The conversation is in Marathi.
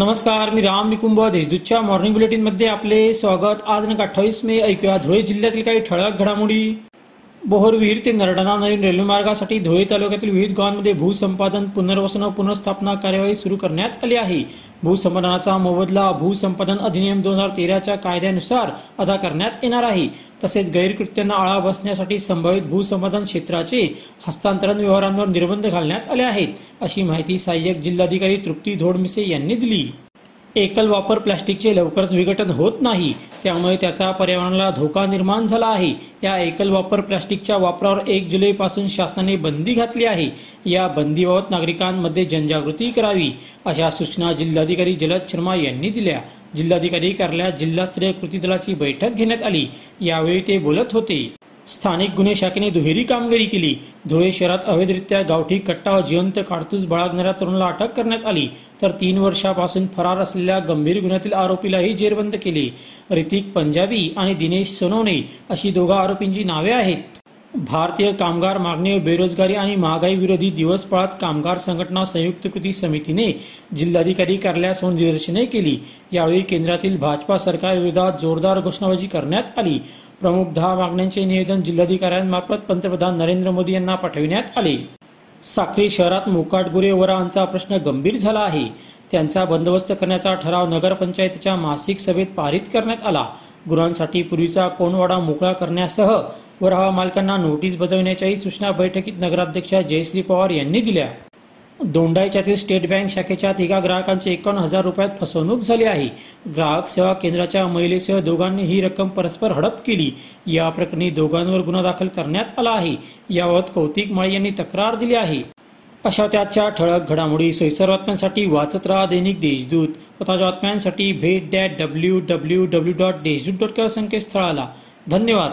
नमस्कार मी राम निकुंभ देशदूतच्या मॉर्निंग बुलेटिनमध्ये आपले स्वागत. आज नका अठ्ठावीस मे ऐकूया धुळे जिल्ह्यातील काही ठळक घडामोडी. बोहरविहीर ते नरडणा नवीन रेल्वे मार्गासाठी धुळे तालुक्यातील विविध गावांमध्ये भूसंपादन पुनर्वसन व पुनर्स्थापना कार्यवाही सुरू करण्यात आली आहे. भूसंपादनाचा मोबदला भूसंपादन अधिनियम दोन हजार तेराच्या कायद्यानुसार अदा करण्यात येणार आहे. तसेच गैरकृत्यांना आळा बसण्यासाठी संभावित भूसंपादन क्षेत्राचे हस्तांतरण व्यवहारांवर निर्बंध घालण्यात आले आहेत अशी माहिती सहाय्यक जिल्हाधिकारी तृप्ती धोडमिसे यांनी दिली. एकल वापर प्लास्टिकचे लवकरच विघटन होत नाही. त्यामुळे त्याचा पर्यावरणाला धोका निर्माण झाला आहे. या एकल वापर प्लास्टिकच्या वापरावर एक जुलैपासून शासनाने बंदी घातली आहे. या बंदीबाबत नागरिकांमध्ये जनजागृती करावी अशा सूचना जिल्हाधिकारी जलद शर्मा यांनी दिल्या. जिल्हाधिकारी कार्यालयात जिल्हास्तरीय कृती दलाची बैठक घेण्यात आली. यावेळी ते बोलत होते. स्थानिक गुन्हे शाखेने दुहेरी कामगिरी केली. धुळे शहरात अवैधरित्या गावठी कट्टा व जिवंत काडतूस बाळगणाऱ्या तरुणाला अटक करण्यात आली. तर तीन वर्षापासून फरार असलेल्या गंभीर गुन्ह्यातील आरोपीलाही जेरबंद केले. ऋतिक पंजाबी आणि दिनेश सोनवणे अशी दोघा आरोपींची नावे आहेत. भारतीय कामगार मागणी बेरोजगारी आणि महागाई विरोधी दिवस पाळत कामगार संघटना संयुक्त कृती समितीने जिल्हाधिकारी कार्यालयासमोर निदर्शने केली. यावेळी केंद्रातील भाजपा सरकार विरोधात जोरदार घोषणाबाजी करण्यात आली. प्रमुख दहा मागण्यांचे निवेदन जिल्हाधिकाऱ्यांमार्फत पंतप्रधान नरेंद्र मोदी यांना पाठविण्यात आले. साक्री शहरात मोकाटगुरे वरांचा प्रश्न गंभीर झाला आहे. त्यांचा बंदोबस्त करण्याचा ठराव नगरपंचायतीच्या मासिक सभेत पारित करण्यात आला. गुरांसाठी पूर्वीचा कोणवाडा मोकळा करण्यासह वराहा मालकांना नोटीस बजावण्याच्याही सूचना बैठकीत नगराध्यक्षा जयश्री पवार यांनी दिल्या. दोंडाईच्यातील स्टेट बँक शाखेच्या तिघा ग्राहकांची एकावन्न हजार रुपयात फसवणूक झाली आहे. ग्राहक सेवा केंद्राच्या महिलेसह दोघांनी ही रक्कम परस्पर हडप केली. या प्रकरणी दोघांवर गुन्हा दाखल करण्यात आला आहे. याबाबत कौतिक माळी यांनी तक्रार दिली आहे. अशा त्याच्या ठळक घडामोडी सोयीसर बातम्यांसाठी वाचत राहा दैनिक देशदूत व ताज्या बातम्यांसाठी भेट that W W W dot Deshdoot dot संकेतस्थळाला. धन्यवाद.